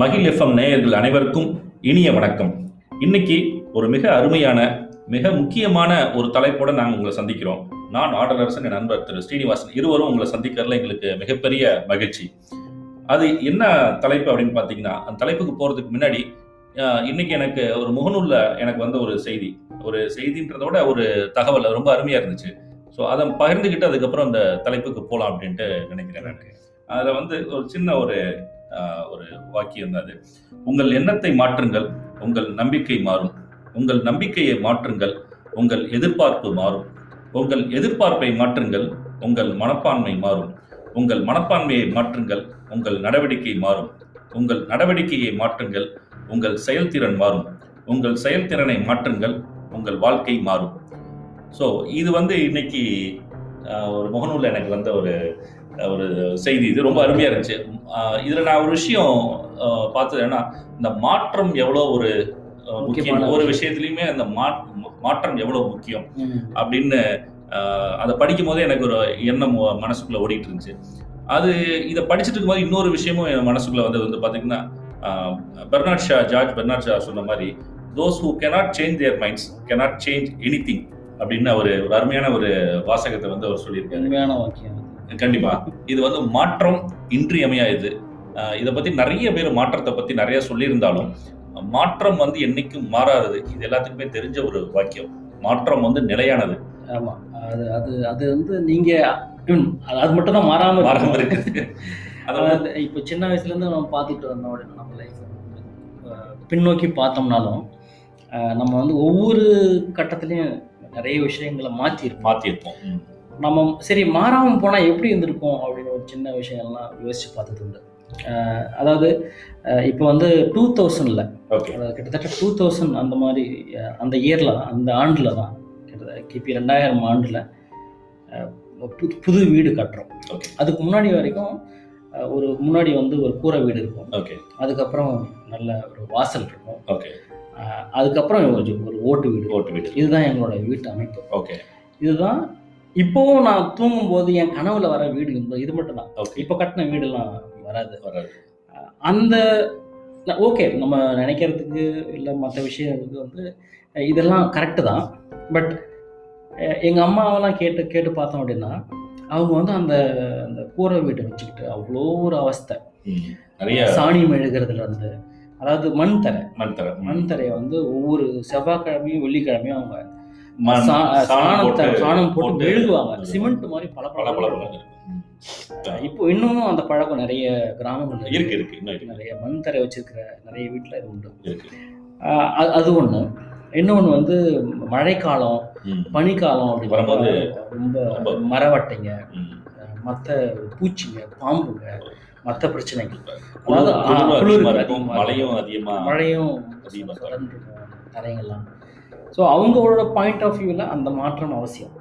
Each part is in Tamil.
மகிழ் எஃப்எம் நேயர்கள் அனைவருக்கும் இனிய வணக்கம். இன்னைக்கு ஒரு மிக அருமையான மிக முக்கியமான ஒரு தலைப்போட நாங்கள் உங்களை சந்திக்கிறோம். நான் ஆடலரசன் என் நண்பர் திரு ஸ்ரீனிவாசன் இருவரும் உங்களை சந்திக்கிறதுல எங்களுக்கு மிகப்பெரிய மகிழ்ச்சி. அது என்ன தலைப்பு அப்படின்னு பார்த்தீங்கன்னா அந்த தலைப்புக்கு போகிறதுக்கு முன்னாடி இன்னைக்கு எனக்கு ஒரு முகநூல்ல எனக்கு வந்த ஒரு செய்தி. ஒரு செய்தின்றத விட ஒரு தகவல் ரொம்ப அருமையாக இருந்துச்சு. ஸோ அதை பகிர்ந்துக்கிட்டு அதுக்கப்புறம் அந்த தலைப்புக்கு போகலாம் அப்படின்ட்டு நினைக்கிறேன் நான். அதில் வந்து ஒரு சின்ன ஒரு ஒரு வாக்கியம் தான் அது. உங்கள் எண்ணத்தை மாற்றுங்கள் உங்கள் நம்பிக்கை மாறும். உங்கள் நம்பிக்கையை மாற்றுங்கள் உங்கள் எதிர்பார்ப்பு மாறும். உங்கள் எதிர்பார்ப்பை மாற்றுங்கள் உங்கள் மனப்பான்மை மாறும். உங்கள் மனப்பான்மையை மாற்றுங்கள் உங்கள் நடவடிக்கை மாறும். உங்கள் நடவடிக்கையை மாற்றுங்கள் உங்கள் செயல்திறன் மாறும். உங்கள் செயல்திறனை மாற்றுங்கள் உங்கள் வாழ்க்கை மாறும். ஸோ இது வந்து இன்னைக்கு ஒரு முகநூலில் எனக்கு வந்த ஒரு ஒரு செய்தி இது ரொம்ப அருமையா இருந்துச்சு இதுல நான் ஒரு விஷயம் பார்த்தது என்ன இந்த மாற்றம் எவ்வளோ ஒரு முக்கியம் ஒரு விஷயம். விஷயத்துலையுமே அந்த மாற்றம் எவ்வளோ முக்கியம். அப்படின்னு அதை படிக்கும் போதே எனக்கு ஒரு எண்ணம் மனசுக்குள்ள ஓடிட்டு இருந்துச்சு அது இதை படிச்சுட்டு இருக்கும்போது இன்னொரு விஷயமும் என் மனசுக்குள்ள வந்து வந்து பார்த்தீங்கன்னா Bernard Shaw George Bernard Shaw சொன்ன மாதிரி those who cannot change their minds cannot change any அப்படின்னு ஒரு ஒரு அருமையான ஒரு வாசகத்தை வந்து அவர் சொல்லியிருக்காரு வாக்கியம். கண்டிப்பா. இது வந்து மாற்றம் இன்றியமையாது இதை. பத்தி நிறைய பேர் மாற்றத்தை பத்தி நிறைய சொல்லியிருந்தாலும் மாற்றம் வந்து என்னைக்கும் மாறாதது. இது எல்லாத்துக்குமே தெரிஞ்ச ஒரு வாக்கியம். மாற்றம் வந்து நிலையானது. ஆமா. அது அது அது வந்து நீங்க அது மட்டும் தான் மாறாம மாறாம இருக்கும். இருக்கு. அதை வந்து அதாவது இப்போ சின்ன வயசுல இருந்து நம்ம பார்த்துட்டு வந்தோம் அப்படின்னா நம்ம லைஃப் பின்னோக்கி பார்த்தோம்னாலும் நம்ம வந்து ஒவ்வொரு கட்டத்துலயும் நிறைய விஷயங்களை மாற்றிருப்போம் மாத்திருப்போம். ம். நம்ம சரி மாறாம போனா எப்படி இருந்திருக்கும் அப்படின்னு ஒரு சின்ன விஷயங்கள்லாம் யோசிச்சு பார்த்தது உண்டு அதாவது இப்போ வந்து டூ தௌசண்ட்ல கிட்டத்தட்ட டூ தௌசண்ட் அந்த மாதிரி அந்த இயரில் தான் அந்த ஆண்டில் தான் கிட்டத்தட்ட கிபி ரெண்டாயிரம் ஆண்டில் புது புது வீடு கட்டுறோம். ஓகே அதுக்கு முன்னாடி வரைக்கும் ஒரு முன்னாடி வந்து ஒரு கூரை வீடு இருக்கும். ஓகே அதுக்கப்புறம் நல்ல ஒரு வாசல் இருக்கும். ஓகே அதுக்கப்புறம் ஒரு ஒரு ஓட்டு வீடு. ஓட்டு வீடு. இதுதான் எங்களோட வீட்டு அமைப்பு. ஓகே இதுதான் இப்போவும் நான் தூங்கும்போது என் கனவுல வர வீடு இது மட்டும் தான். இப்போ கட்டின வீடெல்லாம் வராது. வராது. அந்த ஓகே நம்ம நினைக்கிறதுக்கு இல்லை மற்ற விஷயத்துக்கு வந்து இதெல்லாம் கரெக்டு தான். பட் எங்கள் அம்மாவெல்லாம் கேட்டு கேட்டு பார்த்தோம் அப்படின்னா அவங்க வந்து அந்த அந்த கூரை வீட்டை வச்சுக்கிட்டு அவ்வளோ ஒரு அவஸ்தை. நிறைய சாணி மெழுகிறதுல இருந்து அதாவது மண் தரை. மண் தர. மண் தரையை வந்து ஒவ்வொரு செவ்வாய்க்கிழமையும் வெள்ளிக்கிழமையும் அவங்க சாணத்தை சாணம் போட்டு மெழுகுவாங்க சிமெண்ட் மாதிரி பல பல பல. இப்போ இன்னமும் அந்த பழக்கம் நிறைய கிராமங்கள்ல இருக்கு இருக்கு நிறைய மண் தரை வச்சிருக்கிற நிறைய வீட்டில் இது உண்டு அது- ஒன்று இன்னொன்று வந்து மழைக்காலம். பனிக்காலம் அப்படின்னு வரும்போது ரொம்ப மரவட்டைங்க. மற்ற பூச்சிங்க பாம்புங்க மற்ற பிரச்சனைகள் அதாவது. மழையும் அதிகமா மழையும். தொடர்ந்து தரைங்கள்லாம் ஸோ அவங்களோட பாயிண்ட் ஆஃப் வியூவில் அந்த மாற்றம் அவசியம்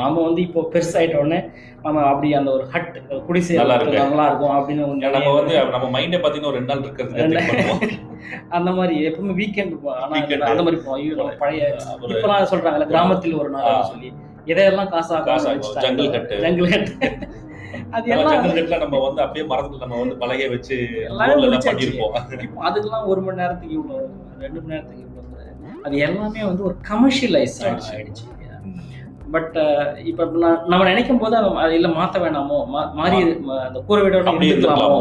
நாம வந்து இப்போ பெருசாயிட்ட உடனே நம்ம அப்படி அந்த ஒரு ஹட் குடிசை நல்லா இருக்கு. நல்லா இருக்கும் அப்படின்னு ஒரு நம்ம வந்து நம்ம மைண்டே பாத்தீங்கன்னா ஒரு ரெண்டு நாள் பண்ணுவோம். அந்த மாதிரி எப்பவுமே வீக்கெண்ட் ஆனா Weekend. அந்த மாதிரி போவோம் பழைய ஒரு இப்பெல்லாம் சொல்றாங்கல்ல கிராமத்தில் ஒரு நாள். சொல்லி இதையெல்லாம் காசா காசா jungle hut. ஜங்கிள் ஹட் அது எல்லாம் நம்ம வந்து அப்படியே மரத்துல நம்ம வந்து பலகைய வச்சு எல்லாமே அதுக்கெல்லாம் ஒரு மணி நேரத்துக்கு இவ்வளோ ரெண்டு மணி நேரத்துக்கு அது எல்லாமே வந்து ஒரு கமர்ஷியலைஸ் ஆயிடுச்சு. ஆயிடுச்சு. பட் இப்போ நம்ம நினைக்கும் போது அதை இல்லை மாற்ற வேணாமோ? மாறி அந்த கூரை அப்படி இருந்துக்கலாமோ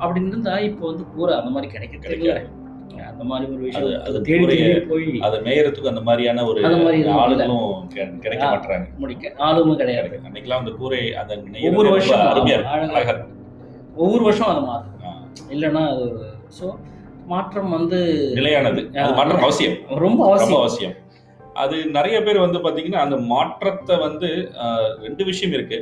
அப்படின்னு இருந்தா இப்போ வந்து கூரை அந்த மாதிரி கிடைக்காது. இல்லை அந்த மாதிரி ஒரு விஷயம். அது தேடி போய் அது மேயறதுக்கு அந்த மாதிரியான ஒரு அந்த மாதிரி ஆளுங்களும் கிடைக்க. மாட்டாங்க முடிக்க ஆளுமே கிடையாது. அன்னைக்கெல்லாம் அந்த கூரை அந்த ஒவ்வொரு வருஷம் அருமையா இருக்கும். அழகா ஒவ்வொரு வருஷம் அதை மாற்றும் ஆ, இல்லைன்னா அது ஸோ மாற்றம் வந்து நிலையானது. அது மாற்றம் அவசியம். ரொம்ப அவசியம். அவசியம். அது நிறைய பேர் வந்து பாத்தீங்கன்னா அந்த மாற்றத்தை வந்து ரெண்டு விஷயம் இருக்கு.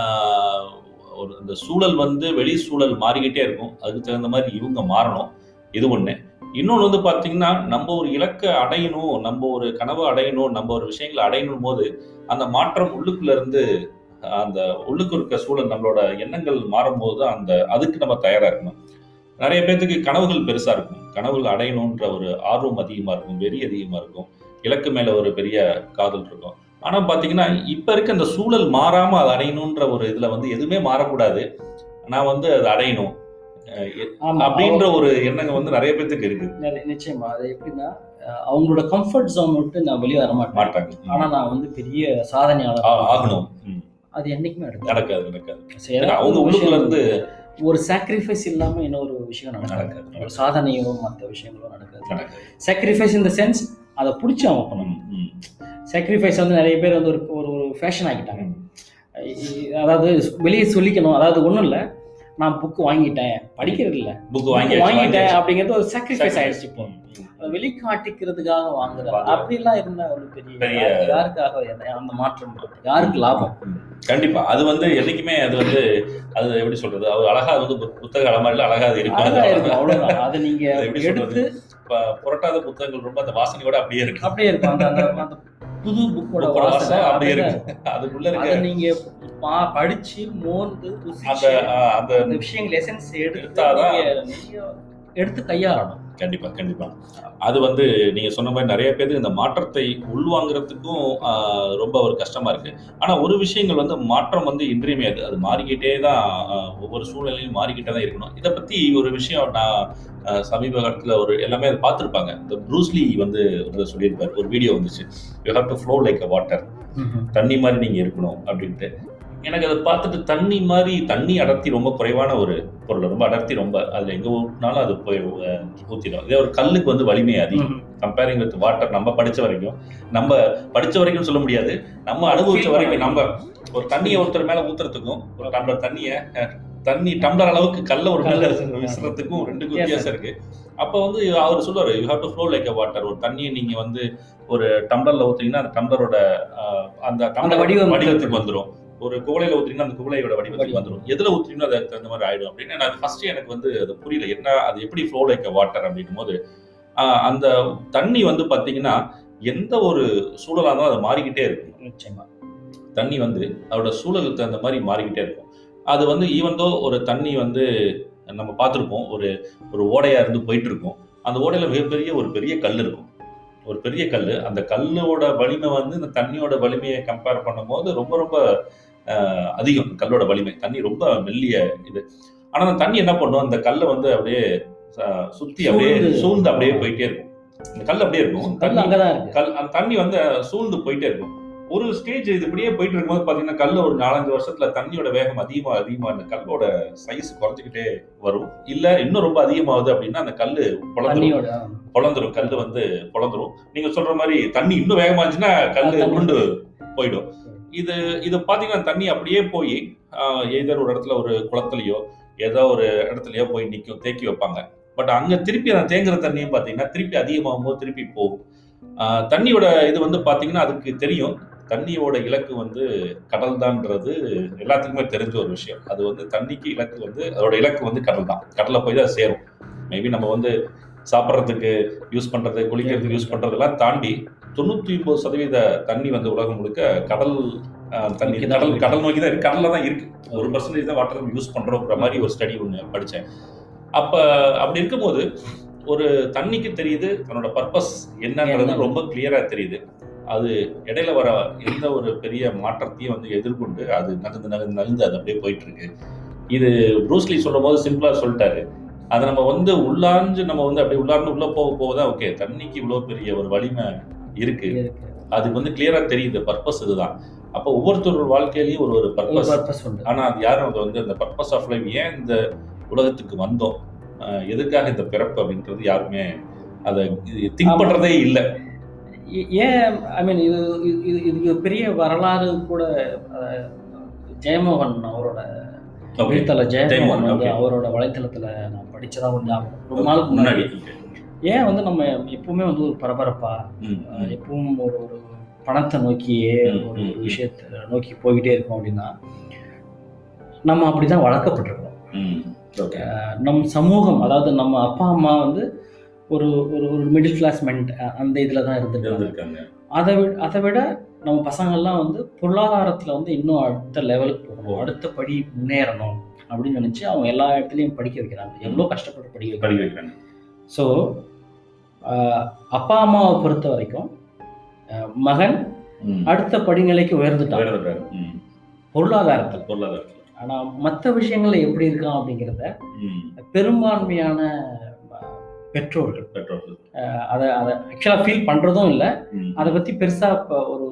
ஆஹ், ஒரு இந்த சூழல் வந்து வெளி சூழல் மாறிக்கிட்டே இருக்கும். அதுக்கு தகுந்த மாதிரி இவங்க மாறணும். இது ஒண்ணு. இன்னொன்று வந்து பாத்தீங்கன்னா நம்ம ஒரு இலக்கை அடையணும் நம்ம ஒரு கனவை அடையணும் நம்ம ஒரு விஷயங்களை அடையணும் போது அந்த மாற்றம் உள்ளுக்குள்ள இருந்து அந்த உள்ளுக்கு இருக்க சூழல் நம்மளோட எண்ணங்கள் மாறும்போது தான் அந்த அதுக்கு நம்ம தயாரா இருக்கணும். நிறைய பேர்த்துக்கு கனவுகள் பெருசா இருக்கும். கனவுகள் அடையணுன்ற ஒரு ஆர்வம் அதிகமா இருக்கும் வெறி அதிகமா இருக்கும் இலக்கு மேல ஒரு பெரிய காதல் இருக்கும். ஆனா பாத்தீங்கன்னா இப்ப இருக்க அந்த சூழல் மாறாம அதை அடையணுன்ற ஒரு இதுல வந்து எதுவுமே மாறக்கூடாது. நான் வந்து அதை அடையணும். அப்படின்ற ஒரு எண்ணங்கள் வந்து நிறைய பேத்துக்கு இருக்கு. நிச்சயமா. அது எப்படின்னா அவங்களோட கம்ஃபர்ட் ஜோன் விட்டு நான் வெளியே வர மாட்டேன். மாட்டாங்க. ஆனா நான் வந்து பெரிய சாதனையாளர். ஆகணும். அது என்னைக்குமே நடக்காது. நடக்காது அவங்க உள்ளுக்குள்ள இருந்து ஒரு சாக்ரிஃபைஸ் இல்லாம இன்னொரு விஷயம் நடக்காது. நடக்காது. ஒரு சாதனையோ மற்ற விஷயங்களோ நடக்காது. சாக்ரிஃபைஸ் இந்த சென்ஸ் அதை பிடிச்சி அவன் பண்ணணும். சாக்ரிஃபைஸ் வந்து நிறைய பேர் வந்து ஒரு ஒரு ஃபேஷன். இ- அதாவது வெளியே சொல்லிக்கணும். அதாவது ஒன்றும் இல்லை. நான் புக் வாங்கிட்டேன். படிக்கிறது இல்லை. புக் Book வாங்கி வாங்கிட்டேன் அப்படிங்கிறது ஒரு சாக்ரிஃபைஸ் ஆயிடுச்சு இப்போ. வெளிக்காட்டிக்கிறதுக்காக வாங்குற வாங்குற. அப்படிலாம் இருந்தா ஒரு பெரிய யாருக்காக அந்த மாற்றம் யாருக்கு லாபம்? கண்டிப்பா. அது வந்து என்னைக்குமே அது வந்து அது எப்படி சொல்றது? அது அழகா அது வந்து புத்தக அலமாரில அழகா அது இருக்கும். அது நீங்க எப்படி புரட்டாத புத்தகங்கள் ரொம்ப அந்த வாசனையோட அப்படியே இருக்கு அப்படியே இருக்கும். அந்த புது புக்கோட வாசனை. அப்படியே இருக்கு அதுக்குள்ள அதை இருக்க நீங்க படிச்சு மோந்து அந்த அந்த விஷயங்கள் எசன்ஸ் எடுத்து எடுத்தாதான் எடுத்து கையாளணும். கண்டிப்பா கண்டிப்பா. அது வந்து நீங்க சொன்ன மாதிரி நிறைய பேருக்கு இந்த மாற்றத்தை உள்வாங்குறதுக்கும் ரொம்ப ஒரு கஷ்டமா இருக்கு. ஆனா ஒரு விஷயங்கள் வந்து மாற்றம் வந்து இன்றியமையாது அது மாறிக்கிட்டே தான் ஒவ்வொரு சூழ்நிலையும் மாறிக்கிட்டே தான் இருக்கணும். இதை பத்தி ஒரு விஷயம் நான் சமீப காலத்துல ஒரு எல்லாமே அதை பார்த்துருப்பாங்க. இந்த ப்ரூஸ்லி வந்து சொல்லியிருப்பாரு. ஒரு வீடியோ வந்துச்சு. You have to flow like a water தண்ணி மாதிரி நீங்க இருக்கணும் அப்படின்ட்டு. எனக்கு அதை பார்த்துட்டு தண்ணி மாதிரி தண்ணி அடர்த்தி ரொம்ப குறைவான ஒரு பொருள். ரொம்ப அடர்த்தி ரொம்ப. அதுல எங்க ஊற்றினாலும் அது போய் ஊத்திடும். இதே ஒரு கல்லுக்கு வந்து வலிமை அதிகம் கம்பேரிங் வித் வாட்டர் நம்ம படிச்ச வரைக்கும். நம்ம படிச்ச வரைக்கும் சொல்ல முடியாது. நம்ம அனுபவிச்ச Feel வரைக்கும் நம்ம ஒரு தண்ணியை ஒருத்தர் மேல ஊத்துறதுக்கும் ஒரு டம்ளர் தண்ணிய தண்ணி டம்ளர் அளவுக்கு கல்ல ஒரு மேல கல்ல விசுறதுக்கும் ரெண்டுக்கும் வித்தியாசம் இருக்கு. அப்ப வந்து அவர் சொல்லுவாரு you have to flow like a water ஒரு தண்ணியை நீங்க வந்து ஒரு டம்ளர்ல ஊத்துறீங்கன்னா அந்த டம்ளரோட அந்த டம்ளர் வடிவத்துக்கு வந்துரும். ஒரு குவளையில ஊத்துறீங்கன்னா அந்த குவளையோட வடிவத்துக்கு. வந்துரும். எதுல ஊத்துறீங்களோ அதுக்கு தகுந்த மாதிரி ஆயிடும் அப்படின்னு நான் ஃபர்ஸ்ட் எனக்கு வந்து அது புரியல. என்ன அது எப்படி ஃப்ளோ லைக் வாட்டர் அப்படின்னும் போது அந்த தண்ணி வந்து பாத்தீங்கன்னா எந்த ஒரு சூழலா இருந்தாலும் அது மாறிக்கிட்டே இருக்கும். நிச்சயமா. தண்ணி வந்து அதோட சூழலுக்கு தகுந்த மாதிரி மாறிக்கிட்டே இருக்கும். அது வந்து ஈவந்தோ ஒரு தண்ணி வந்து நம்ம பார்த்துருப்போம் ஒரு ஒரு ஓடையா இருந்து போயிட்டு இருக்கும் அந்த ஓடையில மிகப்பெரிய ஒரு பெரிய கல் இருக்கும். ஒரு பெரிய கல் அந்த கல்லோட வலிமை வந்து இந்த தண்ணியோட வலிமையை கம்பேர் பண்ணும்போது ரொம்ப ரொம்ப அதிகம் கல்லோட வலிமை. தண்ணி ரொம்ப மெல்லிய இது. ஆனா அந்த தண்ணி என்ன பண்ணும்? அந்த கல்லை வந்து அப்படியே சுத்தி அப்படியே சூழ்ந்து. அப்படியே போயிட்டே இருக்கும். இந்த கல் அப்படியே இருக்கும். கல் கல் அந்த தண்ணி வந்து சூழ்ந்து போயிட்டே இருக்கும். ஒரு ஸ்டேஜ் இது இப்படியே போயிட்டு இருக்கும்போது பாத்தீங்கன்னா கல்ல ஒரு நாலஞ்சு வருஷத்துல தண்ணியோட வேகம் அதிகமா அதிகமா அந்த கல்லோட சைஸ் குறைஞ்சிக்கிட்டே வரும். இல்ல இன்னும் ரொம்ப அதிகமாகுது அப்படின்னா அந்த கல்லு பொழந்துரும் பொழந்துரும் கல்லு வந்து பொழந்துரும் நீங்க சொல்ற மாதிரி தண்ணி இன்னும் வேகமா இருந்துச்சுன்னா தண்ணி. உருண்டு போயிடும். இது இது பார்த்தீங்கன்னா தண்ணி அப்படியே போய் எதர் ஒரு இடத்துல ஒரு குளத்துலையோ ஏதோ ஒரு இடத்துலையோ போய் நிற்கும் தேக்கி வைப்பாங்க. பட் அங்கே திருப்பி அந்த தேங்குற தண்ணியும் பார்த்தீங்கன்னா திருப்பி அதிகமாகும் போது திருப்பி போகும். தண்ணியோட இது வந்து பார்த்தீங்கன்னா அதுக்கு தெரியும். தண்ணியோட இலக்கு வந்து கடல் தான்ன்றது எல்லாத்துக்குமே தெரிஞ்ச ஒரு விஷயம். அது வந்து தண்ணிக்கு இலக்கு வந்து அதோட இலக்கு வந்து கடல் தான் கடலை போய் தான் சேரும். மேபி நம்ம வந்து சாப்பிட்றதுக்கு யூஸ் பண்ணுறது குளிக்கிறதுக்கு யூஸ் பண்ணுறதெல்லாம் தாண்டி தொண்ணூத்தி ஒன்பது சதவீத தண்ணி வந்து உலகம் முழுக்க கடல் தண்ணி கடல். கடல் நோக்கி தான் இருக்கு. கடல்ல தான் இருக்கு. ஒரு பர்சன்டேஜ் தான் வாட்டர் யூஸ் பண்றோங்கிற மாதிரி ஒரு ஸ்டடி ஒன்று படித்தேன் அப்ப அப்படி இருக்கும்போது ஒரு தண்ணிக்கு தெரியுது தன்னோட பர்பஸ் என்னன்றது என்ன? ரொம்ப கிளியரா தெரியுது. அது இடையில வர எந்த ஒரு பெரிய மாற்றத்தையும் வந்து எதிர்கொண்டு அது நகர்ந்து நகர்ந்து நகர்ந்து அது அப்படியே போயிட்டு இருக்கு இது ப்ரூஸ்லி சொல்லும் போது சிம்பிளா சொல்லிட்டாரு. அதை நம்ம வந்து உள்ளாஞ்சு நம்ம வந்து அப்படியே உள்ளார்ந்து உள்ள போக போக தான் ஓகே தண்ணிக்கு இவ்வளவு பெரிய ஒரு வலிமை இருக்கு. அதுக்கு வந்து கிளியரா தெரியுது பர்பஸ் இதுதான். அப்போ ஒவ்வொருத்தரோட வாழ்க்கையிலயும் ஒரு ஒரு பர்பஸ் பர்பஸ் உண்டு. ஆனா அது யாரும் அது வந்து அந்த பர்பஸ் ஆஃப் லைஃப் ஏன் இந்த உலகத்துக்கு வந்தோம்? எதுக்காக இந்த பிறப்பு அப்படின்றது யாருமே அதை திங்க். பண்றதே இல்லை. ஏன் ஐ மீன் இது இது- இது இதுக்கு பெரிய வரலாறு கூட ஜெயமோகன் அவரோட எழுத்தாளர் ஜெயமோகன் ஜெயமோகன், வந்து. அவரோட வலைத்தளத்துல நான் படிச்சதா ஒரு ஞாபகம் ரொம்ப நாளுக்கு முன்னாடி. ஏன் வந்து நம்ம எப்பவுமே வந்து ஒரு பரபரப்பா எப்பவும் ஒரு ஒரு பணத்தை நோக்கியே ஒரு. விஷயத்தை நோக்கி போய்கிட்டே இருக்கோம் அப்படின்னா நம்ம அப்படிதான் வளர்க்கப்பட்டிருக்கோம். நம் சமூகம் அதாவது நம்ம அப்பா அம்மா வந்து ஒரு ஒரு ஒரு மிடில் கிளாஸ் மென்ட் அந்த இதில் தான் இருந்துருக்காங்க. அதை விட அதை விட நம்ம பசங்கள்லாம் வந்து பொருளாதாரத்தில் வந்து இன்னும் அடுத்த லெவலுக்கு. போகணும் அடுத்த படி முன்னேறணும் அப்படின்னு நினச்சி அவங்க எல்லா இடத்துலையும் படிக்க வைக்கிறாங்க. எவ்வளோ கஷ்டப்பட்டு படிக்க படிக்க வைக்கிறாங்க. ஸோ அப்பா அம்மாவை பொறுத்த வரைக்கும் மகன். அடுத்த படிநிலைக்கு உயர்ந்துட்டான். பொருளாதாரத்தில் பொருளாதாரத்துல ஆனால் மற்ற விஷயங்கள்ல எப்படி இருக்கான் அப்படிங்கிறத. பெரும்பான்மையான பெற்றோர்கள் பெற்றோர்கள் அதை அதை ஆக்சுவலாக ஃபீல் பண்ணுறதும் இல்லை. அதை பற்றி பெருசாக இப்போ ஒரு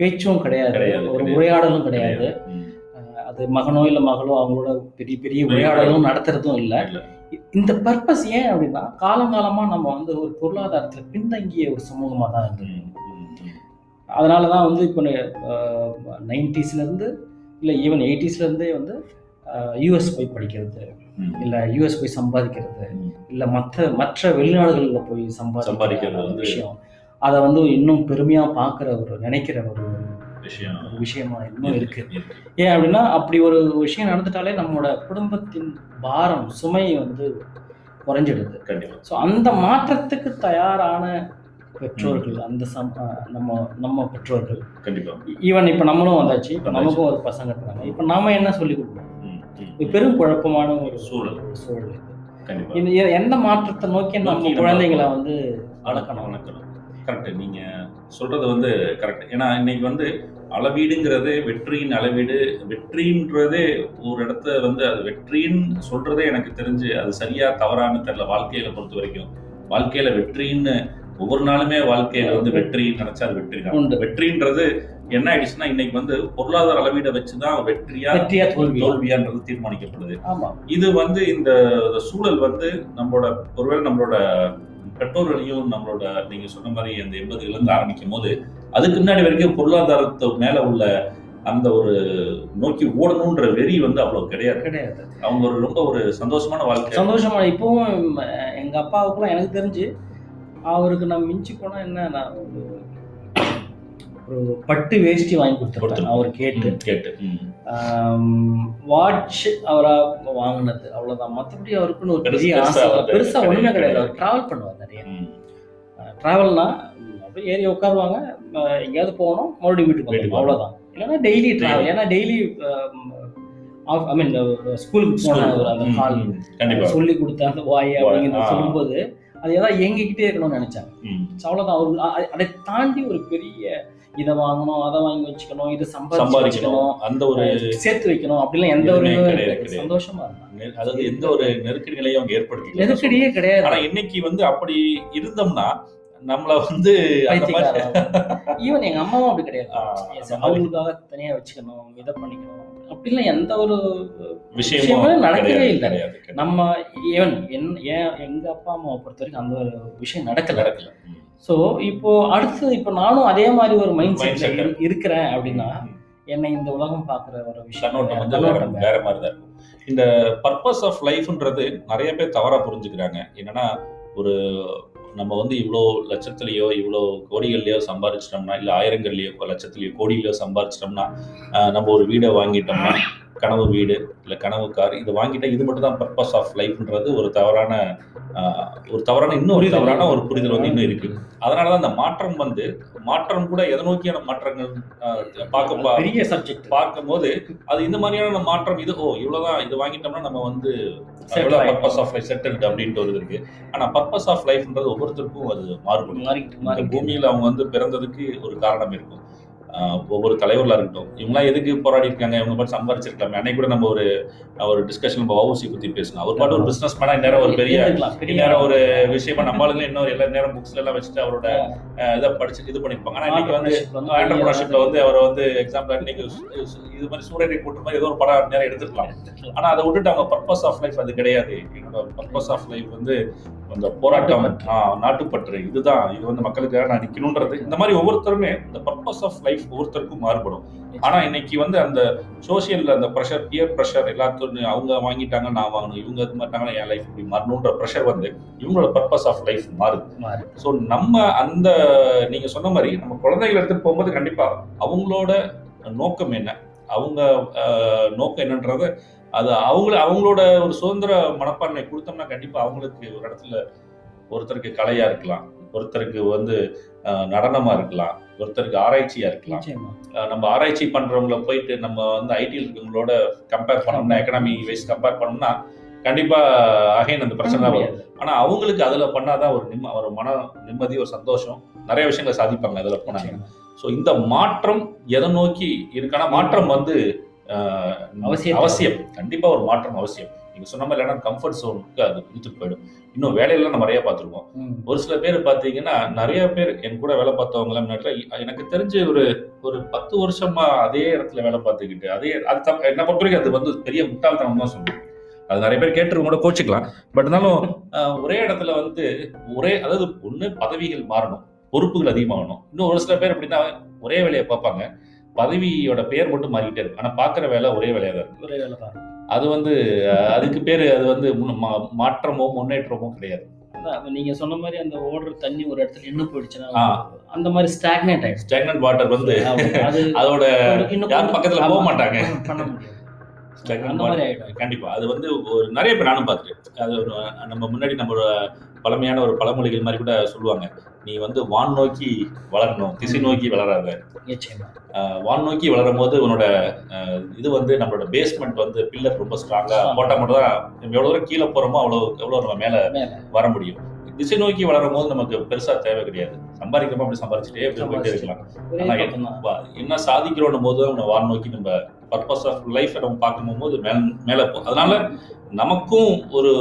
பேச்சும் கிடையாது ஒரு. உரையாடலும் கிடையாது அது மகனோ இல்லை மகளோ அவங்களோட பெரிய பெரிய உரையாடலும் நடத்துறதும் இல்ல. இந்த பர்பஸ் ஏன் அப்படின்னா காலங்காலமாக நம்ம வந்து ஒரு பொருளாதாரத்தில் பின்தங்கிய ஒரு சமூகமாக தான் இருந்தது. அதனால தான் வந்து இப்போ நைன்டிஸ்லேருந்து இல்லை ஈவன் எயிட்டிஸ்லேருந்தே வந்து யூஎஸ் போய் படிக்கிறது. இல்லை யூஎஸ் போய் சம்பாதிக்கிறது. இல்லை மற்ற மற்ற வெளிநாடுகளில் போய் சம்பாதிக்கிற சம்பாதிக்கிறது ஒரு வந்து- விஷயம் அதை வந்து இன்னும் பெருமையாக பார்க்குற ஒரு நினைக்கிற ஒரு விஷயம் விஷயமா இன்னும் இருக்கு. ஏன் அப்படின்னா அப்படி ஒரு விஷயம் நடந்துட்டாலே நம்மளோட குடும்பத்தின் பாரம் சுமை வந்து குறைஞ்சிடுது கண்டிப்பா ஸோ அந்த மாற்றத்துக்கு தயாரான பெற்றோர்கள் அந்த சம் நம்ம நம்ம பெற்றோர்கள் கண்டிப்பா ஈவன் இப்போ நம்மளும் வந்தாச்சு இப்போ. நமக்கும் ஒரு பசங்க இருக்காங்க இப்போ நாம என்ன சொல்லி கொடுப்போம் ம். ம். இது பெரும் குழப்பமான ஒரு சூழல். சூழல் இது. எந்த மாற்றத்தை நோக்கி நம்ம குழந்தைங்களை வந்து வளர்க்கணும் வளர்க்கணும் கரெக்ட் நீங்க சொல்றது வந்து கரெக்ட் ஏன்னா இன்னைக்கு வந்து அளவீடுங்கிறது வெற்றியின் அளவீடு. வெற்றின்றதே ஒரு இடத்த வந்து அது வெற்றின்னு சொல்றதே எனக்கு தெரிஞ்சு அது சரியா தவறான்னு தெரியல வாழ்க்கையில பொறுத்த வரைக்கும். வாழ்க்கையில வெற்றின்னு ஒவ்வொரு நாளுமே வாழ்க்கையில வந்து வெற்றின்னு நினைச்சா அது வெற்றி. தான். வெற்றின்றது என்ன ஆயிடுச்சுன்னா இன்னைக்கு வந்து பொருளாதார அளவீடை வச்சுதான் வெற்றியா வெற்றியா தோல்வி தோல்வியான்றது தீர்மானிக்கப்படுது. ஆமா. இது வந்து இந்த சூழல் வந்து நம்மளோட ஒருவேளை நம்மளோட பெற்றோர்களையும் நம்மளோட நீங்க சொன்ன மாதிரி அந்த எண்பதுல இருந்து ஆரம்பிக்கும் போது அதுக்கு முன்னாடி வரைக்கும் பொருளாதாரத்து மேல உள்ள அந்த ஒரு நோக்கி ஓடணுன்ற வெறி வந்து அவ்வளவு கிடையாது. கிடையாது. அவங்க ஒரு ரொம்ப ஒரு சந்தோஷமான வாழ்க்கை. சந்தோஷமா இப்பவும் எங்க அப்பாவுக்குலாம் எனக்கு தெரிஞ்சு அவருக்கு நான் மிஞ்சி போனா என்ன நான் ஒரு பட்டு வேஷ்டி வாங்கி கொடுத்திருப்போம். அவர் கேட்டு. கேட்டு. வாட்ச் அவரா வாங்கினது. அவ்வளவுதான். மற்றபடி அவருக்குன்னு ஒரு பெரிய ஆசை. வந்து பெருசா ஒண்ணுமே கிடையாது. அவர் டிராவல் பண்ணுவார் நிறைய. டிராவல்னா அப்படியே ஏறி உட்காருவாங்க. எங்கேயாவது போகணும். மறுபடியும் வீட்டுக்கு வந்துடும் அவ்வளோதான் இல்லைன்னா டெய்லி டிராவல் ஏன்னா டெய்லி ஐ மீன் ஸ்கூலுக்கு போன ஒரு அந்த கால் சொல்லி கொடுத்த அந்த வாய் அப்படிங்கிறத ஆ. சொல்லும்போது அது ஏதாவது எங்ககிட்டே இருக்கணும்னு நினைச்சாங்க. அவ்வளவுதான். அவர் அதை தாண்டி ஒரு பெரிய இதை வாங்கணும் அதை வாங்கி வச்சுக்கணும் இதை சம்பாதிக்கணும். அந்த ஒரு சேர்த்து வைக்கணும் அப்படிலாம் எந்த ஒரு. சந்தோஷமா இருந்தாங்க அதாவது எந்த ஒரு நெருக்கடி நிலையும் அவங்க ஏற்படுத்தி நெருக்கடியே கிடையாது. ஆனா இன்னைக்கு வந்து அப்படி இருந்தோம்னா நம்மள வந்து ஈவன் எங்க அம்மாவும் அப்படி கிடையாது. அவங்களுக்காக தனியா வச்சுக்கணும் இதை பண்ணிக்கணும். அப்படிலாம் எந்த ஒரு விஷயமும் விஷயமே நடக்கவே இல்லை. நம்ம ஈவன் என் ஏன் எங்க அப்பா அம்மாவை பொறுத்த வரைக்கும் அந்த ஒரு விஷயம் நடக்கல. நடக்கல. ஸோ இப்போ அடுத்து இப்போ நானும் அதே மாதிரி ஒரு மைண்ட். செட்ல இருக்கிறேன் அப்படின்னா. என்னை இந்த உலகம் பார்க்குற ஒரு விஷயம் வேற- மாதிரி தான் இருக்கும். இந்த பர்பஸ் ஆஃப் லைஃப்ன்றது நிறைய பேர் தவறா புரிஞ்சுக்கிறாங்க. என்னன்னா ஒரு நம்ம வந்து இவ்வளோ லட்சத்துலேயோ இவ்வளோ கோடிகள்லையோ சம்பாதிச்சிட்டோம்னா இல்லை ஆயிரங்கள்லையோ இப்போ கோடியிலையோ சம்பாதிச்சிட்டோம்னா நம்ம ஒரு வீடை வாங்கிட்டோம்னா கனவு வீடு இல்லை கனவு கார் இது வாங்கிட்டா இது மட்டும் தான் பர்பஸ் ஆஃப் லைஃப்ன்றது ஒரு தவறான ஒரு தவறான இன்னும் ஒரு. தவறான ஒரு புரிதல் வந்து இன்னும் இருக்கு. அதனால தான் அந்த மாற்றம் வந்து மாற்றம் கூட எதை நோக்கியான மாற்றங்கள் பார்க்க பெரிய சப்ஜெக்ட் பார்க்கும்போது அது இந்த மாதிரியான மாற்றம் இது ஓ இவ்வளவுதான் இது வாங்கிட்டோம்னா நம்ம வந்து. பர்பஸ் ஆஃப் லைஃப் செட்டில்ட் அப்படின்ட்டு ஒரு இருக்கு. ஆனா பர்பஸ் ஆஃப் லைஃப்ன்றது ஒவ்வொருத்தருக்கும் அது மாறுபடும். பூமியில அவங்க வந்து பிறந்ததுக்கு ஒரு காரணம் இருக்கும். ஒவ்வொரு தலைவர்களா இருக்கட்டும். இவங்களாம் எதுக்கு போராடி இருக்காங்க இவங்க பாட்டு சம்பாரிச்சிருக்கலாமே. அன்னைக்கு கூட நம்ம ஒரு ஒரு டிஸ்கஷன் நம்ம வவுசி பத்தி பேசணும் அவர் பாட்டு ஒரு பிசினஸ் மேனா நேரம் ஒரு பெரிய நேரம் ஒரு விஷயமா நம்மளுங்க இன்னொரு எல்லா நேரம் புக்ஸ்ல எல்லாம் வச்சுட்டு அவரோட இதை படிச்சு இது பண்ணிருப்பாங்க ஆனா இன்னைக்கு வந்து ஆண்டர்பிரினர்ஷிப்ல வந்து அவர் வந்து எக்ஸாம்பிள் இன்னைக்கு இது மாதிரி சூரியனை கூட்டு மாதிரி ஏதோ ஒரு படம் நேரம் எடுத்துக்கலாம் ஆனா அதை விட்டுட்டு அவங்க பர்பஸ் ஆஃப் லைஃப் அது கிடையாது. என்னோட பர்பஸ் ஆஃப் லைஃப் வந்து அந்த போராட்டம் நாட்டுப்பற்று. இதுதான். இது வந்து மக்களுக்காக நான் நிக்கணும்ன்றது. இந்த மாதிரி ஒவ்வொருத்தருமே இந்த பர்பஸ் ஆஃப் லைஃப் ஒவ்வொருத்தருக்கும் மாறுபடும். ஆனா இன்னைக்கு வந்து அந்த சோசியல் அந்த ப்ரெஷர் பியர் ப்ரெஷர் எல்லாத்தையும் அவங்க வாங்கிட்டாங்க நான் வாங்கணும். இவங்க இது மாட்டாங்கன்னா என் லைஃப் இப்படி மாறணுன்ற ப்ரெஷர் வந்து இவங்களோட பர்பஸ் ஆஃப் லைஃப் மாறுது. ஸோ நம்ம அந்த நீங்க சொன்ன மாதிரி நம்ம குழந்தைகளை எடுத்துட்டு போகும்போது கண்டிப்பா அவங்களோட நோக்கம் என்ன? அவங்க நோக்கம் என்னன்றத அது அவங்கள அவங்களோட ஒரு சுதந்திர மனப்பான்மை கொடுத்தோம்னா கண்டிப்பா அவங்களுக்கு ஒரு இடத்துல ஒருத்தருக்கு கலையா இருக்கலாம். ஒருத்தருக்கு வந்து அஹ், நடனமா இருக்கலாம். ஒருத்தருக்கு ஆராய்ச்சியா இருக்கலாம். நம்ம ஆராய்ச்சி பண்றவங்கள போயிட்டு நம்ம வந்து ஐடியில் இருக்கவங்களோட கம்பேர் பண்ணோம்னா எக்கனாமி வைஸ் கம்பேர் பண்ணோம்னா கண்டிப்பா அகைன் அந்த பிரச்சனை தான் வரும். முடியாது. ஆனா அவங்களுக்கு அதுல பண்ணாதான் ஒரு நிம்ம ஒரு மன நிம்மதி ஒரு சந்தோஷம். நிறைய விஷயங்களை சாதிப்பாங்க அதுல போனாங்க. ஸோ இந்த மாற்றம் எதை நோக்கி இருக்கானா மாற்றம் வந்து அவசியம். அவசியம். கண்டிப்பா ஒரு மாற்றம் அவசியம். நீங்க சொன்ன மாதிரி இல்லைன்னா கம்ஃபர்ட் ஜோனுக்கு அது இழுத்துட்டு போயிடும். இன்னும் வேலையெல்லாம் நம்ம நிறைய பார்த்துருக்கோம். ஒரு சில பேர் பார்த்தீங்கன்னா நிறைய பேர் என் கூட வேலை பார்த்தவங்க முன்னாடி எனக்கு தெரிஞ்சு ஒரு ஒரு பத்து வருஷமா அதே இடத்துல வேலை பார்த்துக்கிட்டு அதே அது தப்பு என்ன பொறுத்த வரைக்கும் அது வந்து பெரிய முட்டாள்தனம் தான் சொல்லுவேன். அது நிறைய பேர் கேட்டு கூட கோச்சிக்கலாம். பட் இருந்தாலும் ஒரே இடத்துல வந்து ஒரே அதாவது ஒண்ணு பதவிகள் மாறணும் பொறுப்புகள் அதிகமாகணும். இன்னும் ஒரு சில பேர் எப்படின்னா ஒரே வேலையை பார்ப்பாங்க. பதவியோட பேர் மட்டும் மாறிக்கிட்டே இருக்கும் ஆனா பார்க்குற வேலை ஒரே வேலையா தான் இருக்கும் ஒரே வேலை தான் அது வந்து அதுக்கு பேர் அது வந்து மாற்றமோ முன்னேற்றமோ கிடையாது. நீங்க சொன்ன மாதிரி அந்த ஓடுற தண்ணி ஒரு இடத்துல நின்று போயிடுச்சுன்னா. அந்த மாதிரி ஸ்டாக்னேட் ஆயிடுச்சு ஸ்டாக்னன்ட் வாட்டர் வந்து அதோட இன்னும் யாரும் பக்கத்துல போக. மாட்டாங்க. கண்டிப்பா. அது வந்து ஒரு நிறைய பேர் நானும் பார்த்துருக்கேன். அது நம்ம முன்னாடி நம்மளோட பழமையான ஒரு பழமொழிகள் மாதிரி கூட சொல்லுவாங்க. நீ வந்து வான் நோக்கி வளரணும் திசை நோக்கி வளராத. வான் நோக்கி வளரும் போது உன்னோட இது வந்து நம்மளோட பேஸ்மெண்ட் வந்து பில்லர் ரொம்ப ஸ்ட்ராங்கா. போட்டா மட்டும் தான் நம்ம எவ்வளவு தூரம் கீழே போறோமோ அவ்வளவு எவ்வளவு நம்ம மேல. வர முடியும். திசை நோக்கி வளரும் போது நமக்கு பெருசா தேவை கிடையாது. சம்பாதிக்கிறோம் அப்படி சம்பாதிச்சுட்டே போயிட்டே இருக்கலாம். ஆனா, தான் என்ன சாதிக்கிறோம் போது நம்ம வான் நோக்கி நம்ம பர்பஸ் ஆஃப் லைஃப் நம்ம பார்க்கும் போது மேல மேல போ அதனால நமக்கும் ஒரு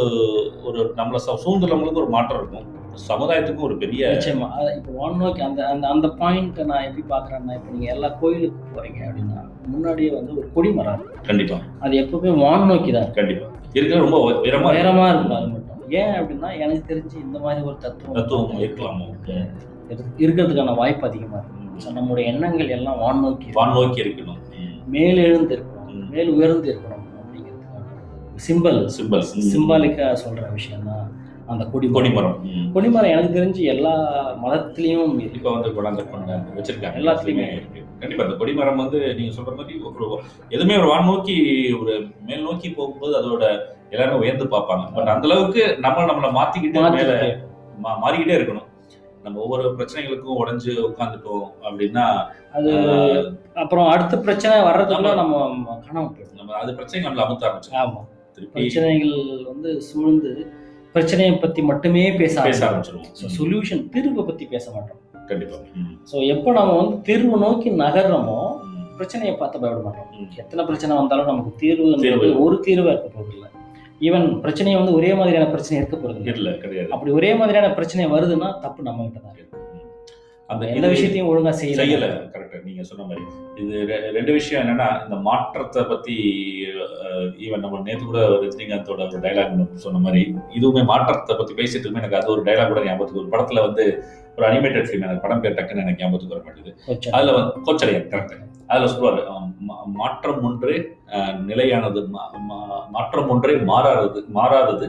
ஒரு நம்மளை ச- சூழ்ந்துள்ளவங்களுக்கு ஒரு மாற்றம் இருக்கும். சமுதாயத்துக்கும் ஒரு பெரிய நிச்சயமா. இப்போ ஒன் நோக்கி அந்த அந்த அந்த பாயிண்ட் நான் எப்படி பாக்குறேன்னா இப்போ நீங்க எல்லா கோயிலுக்கு போறீங்க அப்படின்னா முன்னாடியே வந்து ஒரு கொடி மரம் இருக்கும். கண்டிப்பா. அது எப்பவுமே வான் நோக்கி தான் கண்டிப்பா. இருக்கிற ரொம்ப உய- உயரமா இருக்கு. உயரமா இருக்கும் அது மட்டும். ஏன் அப்படின்னா எனக்கு தெரிஞ்சு இந்த மாதிரி ஒரு தத்துவம் தத்துவம் இருக்கலாமோ? இரு- இருக்கிறதுக்கான வாய்ப்பு அதிகமா இருக்கு. ஸோ நம்முடைய எண்ணங்கள் எல்லாம் வான் நோக்கி வான் நோக்கி இருக்கணும். மேல் எழுந்து இருக்கணும். மேல் உயர்ந்து இருக்கணும் சிம்பிள் சிம்பிள் சிம்பாலிக்கா சொல்ற விஷயம் தான் அந்த கொடி கொடிமரம். கொடிமரம் எனக்கு தெரிஞ்சு எல்லா மதத்திலையும் இப்ப வந்து கொண்டாந்து வச்சிருக்காங்க. எல்லாத்துலயுமே இருக்கு. கண்டிப்பா அந்த கொடிமரம் வந்து நீங்க சொல்ற மாதிரி ஒரு எதுவுமே ஒரு வான் நோக்கி ஒரு மேல் நோக்கி போகும்போது அதோட எல்லாரும் உயர்ந்து பார்ப்பாங்க. பட் அந்த அளவுக்கு நம்ம நம்மளை மாத்திக்கிட்டு மேல. மா- மாறிக்கிட்டே இருக்கணும். நம்ம ஒவ்வொரு பிரச்சனைகளுக்கும் உடைஞ்சு உட்காந்துட்டோம் அப்படின்னா அது அப்புறம் அடுத்த பிரச்சனை வர்றதுக்குள்ள நம்ம போயிடும். நம்ம அது பிரச்சனை நம்மள அமுத்த ஆரம்பிச்சோம் ஆமா. திருப்பி பிரச்சனைகள் வந்து சூழ்ந்து பிரச்சனையை பத்தி மட்டுமே பேச பேச ஆரம்பிச்சிருவோம் சொல்யூஷன் தீர்வை பத்தி பேச மாட்டோம் கண்டிப்பா. ஸோ எப்போ நம்ம வந்து தீர்வு நோக்கி நகர்றோமோ. பிரச்சனையை பார்த்து பயப்பட மாட்டோம். எத்தனை பிரச்சனை வந்தாலும் நமக்கு தீர்வு. ஒரு தீர்வா இருக்க போறதில்ல ஈவன் பிரச்சனையை வந்து ஒரே மாதிரியான பிரச்சனை இருக்க போறது இல்ல கிடையாது அப்படி ஒரே மாதிரியான பிரச்சனை வருதுன்னா தப்பு நம்ம கிட்ட தான் இருக்கு. அந்த எந்த விஷயத்தையும் ஒழுங்கா செய்யல. செய்யல. கரெக்டா நீங்க சொன்ன மாதிரி. இது ரெண்டு விஷயம் என்னன்னா இந்த மாற்றத்தை பத்தி ஈவன் நம்ம நேத்து கூட ரஜினிகாந்தோட ஒரு டைலாக் சொன்ன மாதிரி இதுவுமே மாற்றத்தை பத்தி பேசிட்டு இருக்குமே எனக்கு அது ஒரு டைலாக் கூட ஞாபகத்துக்கு ஒரு படத்துல வந்து ஒரு அனிமேட்டட் ஃபிலிம் எனக்கு படம் பேர் டக்குன்னு எனக்கு ஞாபகத்துக்கு வர மாட்டேங்குது. அதுல வந்து கோச்சடையன் கரெக்ட் அதுல சொல்லுவாரு மாற்றம் ஒன்றே நிலையானது மாற்றம் ஒன்றே மாறாதது மாறாதது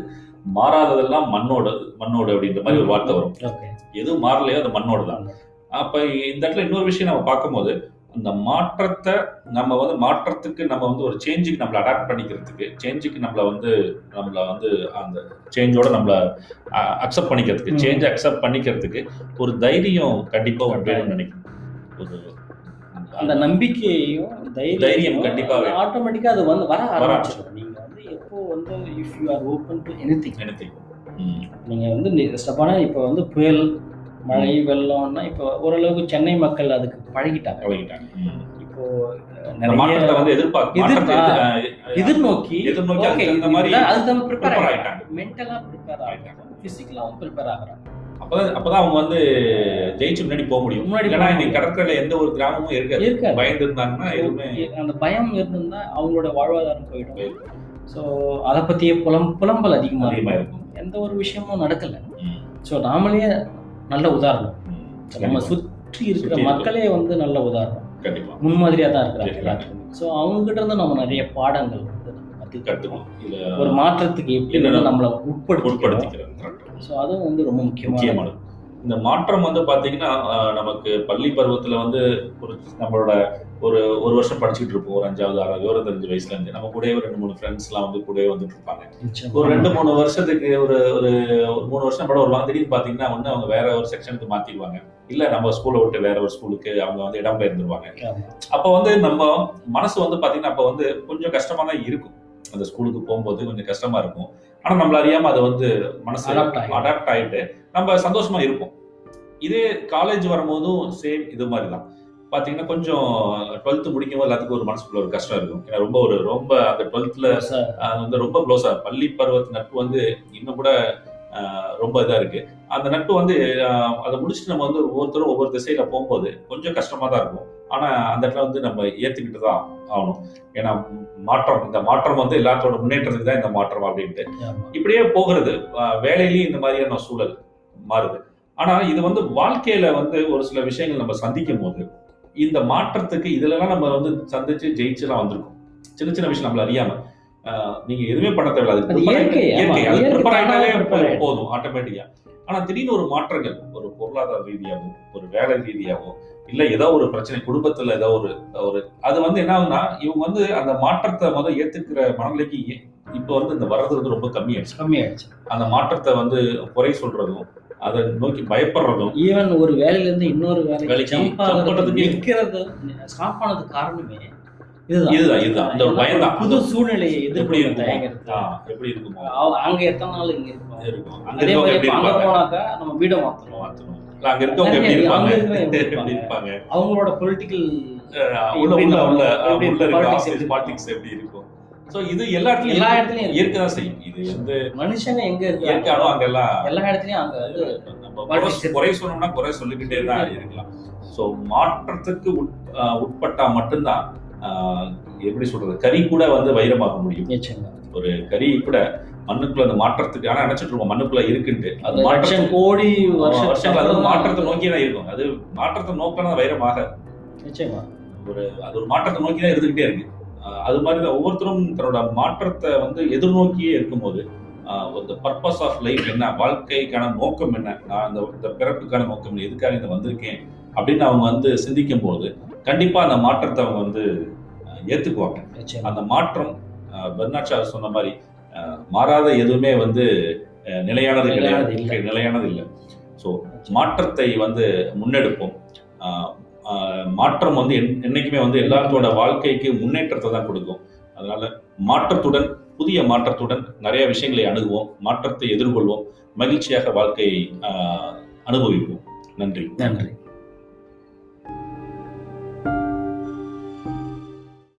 மாறாததெல்லாம் மண்ணோட மண்ணோடு அப்படின்ற மாதிரி ஒரு வார்த்தை வரும். Okay. எது மாறலையோ அது மண்ணோடு தான். அப்ப இந்த இடத்துல இன்னொரு விஷயம் நம்ம பார்க்கும்போது அந்த மாற்றத்தை நம்ம வந்து மாற்றத்துக்கு நம்ம வந்து ஒரு சேஞ்சுக்கு நம்மளை அடாப்ட் பண்ணிக்கிறதுக்கு சேஞ்சுக்கு நம்மளை வந்து நம்மளை வந்து அந்த சேஞ்சோட நம்மளை அக்செப்ட் பண்ணிக்கிறதுக்கு. சேஞ்ச் அக்செப்ட் பண்ணிக்கிறதுக்கு ஒரு தைரியம் கண்டிப்பா வேணும்னு நினைக்கிறேன் ஒரு அந்த நம்பிக்கையையும் தைரியம் கண்டிப்பா வேணும். ஆட்டோமேட்டிக்கா அது வந்து வர ஆரம்பிச்சிடும் நீங்க வந்து எப்போ வந்து if you are open to anything anything. ம். நீங்க வந்து ஸ்டெப்பான இப்போ வந்து புயல் மழை வெள்ளம்னா இப்போ ஓரளவுக்கு சென்னை மக்கள் அதுக்கு பழகிட்டாங்க. பழகிட்டாங்க. இப்போ அந்த நிறைய வந்து எதிர்பார்க்க எதிர்நோக்கி எதிர்நோக்கி தகுந்த மாதிரி அதுக்கு ப்ரிப்பேர் ஆகிட்டாங்க. மென்டலாக ப்ரிப்பேர் ஆகிட்டாங்க ஃபிசிக்கலாகவும் ப்ரிப்பேர் ஆகிறாங்க அப்பதான் அப்பதான் அவங்க வந்து ஜெயிச்சு முன்னாடி போக முடியும். முன்னாடி போக இன்னைக்கு. கடற்கரையில எந்த ஒரு கிராமமும் இருக்காது. இருக்காது. பயந்து இருந்தாங்கன்னா எதுவுமே அந்த பயம் இருந்திருந்தா அவங்களோட வாழ்வாதாரம் போயிடும். ஸோ அதை பற்றியே புலம் புலம்பல் அதிகமாக அதிகமா இருக்கும். எந்த ஒரு விஷயமும் நடக்கல. ஸோ நாமளே நல்ல உதாரணம். நம்ம. சுற்றி இருக்கிற மக்களே வந்து நல்ல உதாரணம். கண்டிப்பா. முன்மாதிரியா தான் இருக்கிறாங்க. எல்லாத்துக்குமே ஸோ அவங்ககிட்ட இருந்து நம்ம நிறைய பாடங்கள் வந்து நம்ம இதுல ஒரு மாற்றத்துக்கு எப்படி நம்மளை உட்படுத்தி உட்படுத்திக்கிறேன் Correct. ஸோ அதுவும் வந்து ரொம்ப முக்கியமான முக்கியமானது இந்த மாற்றம் வந்து பாத்தீங்கன்னா அஹ், நமக்கு பள்ளி பருவத்துல வந்து ஒரு நம்மளோட ஒரு ஒரு வருஷம் படிச்சுட்டு இருப்போம் ஒரு அஞ்சாவது ஆறாவது விவரம் தெரிஞ்ச வயசுல இருந்து நம்ம கூடயே ஒரு ரெண்டு மூணு ஃப்ரெண்ட்ஸ் எல்லாம் வந்து கூடயே வந்துட்டு இருப்பாங்க. ஒரு ரெண்டு மூணு வருஷத்துக்கு ஒரு ஒரு ஒரு மூணு வருஷம் படம் வருவாங்க. திடீர்னு பாத்தீங்கன்னா ஒண்ணு அவங்க வேற ஒரு செக்ஷனுக்கு மாத்திடுவாங்க. இல்ல நம்ம ஸ்கூலை விட்டு வேற ஒரு ஸ்கூலுக்கு அவங்க வந்து இடம் பெயர்ந்துருவாங்க. அப்ப வந்து நம்ம மனசு வந்து பாத்தீங்கன்னா அப்ப வந்து கொஞ்சம் கஷ்டமா தான் இருக்கும். அந்த ஸ்கூலுக்கு போகும்போது கொஞ்சம் கஷ்டமா இருக்கும். ஆனா நம்மள அறியாம அதை வந்து மனசு. அடாப்ட் ஆயிட்டு நம்ம சந்தோஷமா இருப்போம். இதே காலேஜ் வரும்போதும் சேம் இது மாதிரி தான் பாத்தீங்கன்னா கொஞ்சம் டுவெல்த் முடிக்கும் போது எல்லாத்துக்கும் ஒரு மனசுக்குள்ள ஒரு கஷ்டம் இருக்கும். ஏன்னா ரொம்ப ஒரு ரொம்ப அந்த டுவெல்த்ல சார் அது வந்து ரொம்ப க்ளோஸா பள்ளி பருவத்து நட்பு வந்து இன்னும் கூட ரொம்ப இதா இருக்கு. அந்த நட்பு வந்து அதை முடிச்சுட்டு நம்ம வந்து ஒவ்வொருத்தரும் ஒவ்வொரு திசையில போகும்போது கொஞ்சம் கஷ்டமா தான் இருக்கும். ஆனா அந்த இடத்துல வந்து நம்ம ஏத்துக்கிட்டு தான் ஆகணும். ஏன்னா மாற்றம் இந்த மாற்றம் வந்து எல்லாத்தோட முன்னேற்றத்துக்கு தான் இந்த மாற்றம் அப்படின்ட்டு. இப்படியே போகிறது வேலையிலயும் இந்த மாதிரியான சூழல் மாறுது. ஆனா இது வந்து வாழ்க்கையில வந்து ஒரு சில விஷயங்கள் நம்ம சந்திக்கும் போது இந்த மாற்றத்துக்கு இதுலலாம் நம்ம வந்து சந்திச்சு ஜெயிச்சுலாம் வந்திருக்கோம். சின்ன சின்ன விஷயம் நம்மள அறியாம. நீங்க எதுவுமே பண்ண தேவையில்ல. போதும் ஆட்டோமேட்டிக்கா ஆனா திடீர்னு ஒரு மாற்றங்கள் ஒரு பொருளாதார ரீதியாகவும் ஒரு வேலை ரீதியாகவும் இல்ல ஏதோ ஒரு பிரச்சனை குடும்பத்துல ஏதோ ஒரு ஒரு அது வந்து என்ன ஆகுதுன்னா இவங்க வந்து அந்த மாற்றத்தை முதல் ஏத்துக்கிற மனநிலைக்கு இப்ப வந்து இந்த வர்றது வந்து ரொம்ப கம்மியாயிடுச்சு. கம்மியாயிடுச்சு. அந்த மாற்றத்தை வந்து குறை சொல்றதும் அதை நோக்கி பயப்படுறதும் ஈவன் ஒரு வேலையில இருந்து இன்னொரு வேலைக்கு நிற்கிறது ஸ்டாப் ஆனதுக்கு காரணமே இதுதான். இதுதான் இந்த ஒரு பயம் தான் புது சூழ்நிலையை எப்படி தயங்கிறது. ஆ, எப்படி இருக்குமோ. அங்க எத்தனை நாள் இங்க இருக்கும். அங்க அதே மாதிரி எப்படி அங்க போனாக்கா நம்ம வீடை மாத்தணும் மாத்தணும். அங்க இருக்கவங்க எப்படி இருப்பாங்க? எப்படி எப்படி இருப்பாங்க? அவங்களோட பொலிட்டிக்கல் உள்ள எப்படி உள்ள உள்ள எப்படி இருக்க எப்படி பாலிடிக்ஸ் எப்படி இருக்கும்? சோ இது எல்லா இடத்துலயும் எல்லா. இடத்துலயும் இருக்கு. இருக்கதான் செய்யும். இது வந்து மனுஷங்க எங்க இயற்கையானோ இருக்காங்க அங்கெல்லாம் எல்லா இடத்துலயும் அங்க நம்ம குறை- சொன்னோம்னா குறை சொல்லிக்கிட்டே தான் இருக்கலாம். சோ மாற்றத்துக்கு உட்பட்டா மட்டும்தான் எப்படி சொல்றது கறி கூட வந்து வைரமாக முடியும். ஒரு கறி கூட மண்ணுக்குள்ள அந்த மாற்றத்துக்கு ஆனா நினைச்சிட்டு இருக்கோம் மண்ணுக்குள்ள இருக்குன்ட்டு. அது லட்சம் கோடி வருஷங்கள் அது மாற்றத்தை நோக்கி தான் இருக்கும். அது மாற்றத்தை நோக்கினா வைரமாக நிச்சயமா. ஒரு அது ஒரு மாற்றத்தை நோக்கி தான் இருந்துகிட்டே இருக்கு. அது மாதிரி தான் ஒவ்வொருத்தரும் தன்னோட மாற்றத்தை வந்து எதிர்நோக்கியே இருக்கும்போது இந்த பர்பஸ் ஆஃப் லைஃப் என்ன வாழ்க்கைக்கான நோக்கம் என்ன நான் இந்த இந்த பிறப்புக்கான நோக்கம் என்ன எதுக்காக இந்த வந்திருக்கேன் அப்படின்னு அவங்க வந்து சிந்திக்கும் போது கண்டிப்பா அந்த மாற்றத்தை அவங்க வந்து நிச்சயமா. அந்த மாற்றம் பெர்னாட் ஷா சொன்ன மாதிரி மாறாத எதுவுமே வந்து நிலையானது கிடையாது. இல்லை. நிலையானது இல்லை. ஸோ மாற்றத்தை வந்து முன்னெடுப்போம். மாற்றம் வந்து என்- என்றைக்குமே வந்து எல்லாத்தோட வாழ்க்கைக்கு முன்னேற்றத்தை தான் கொடுக்கும். அதனால மாற்றத்துடன் புதிய மாற்றத்துடன் நிறைய விஷயங்களை அணுகுவோம் மாற்றத்தை எதிர்கொள்வோம் மகிழ்ச்சியாக வாழ்க்கையை அனுபவிப்போம். நன்றி. நன்றி.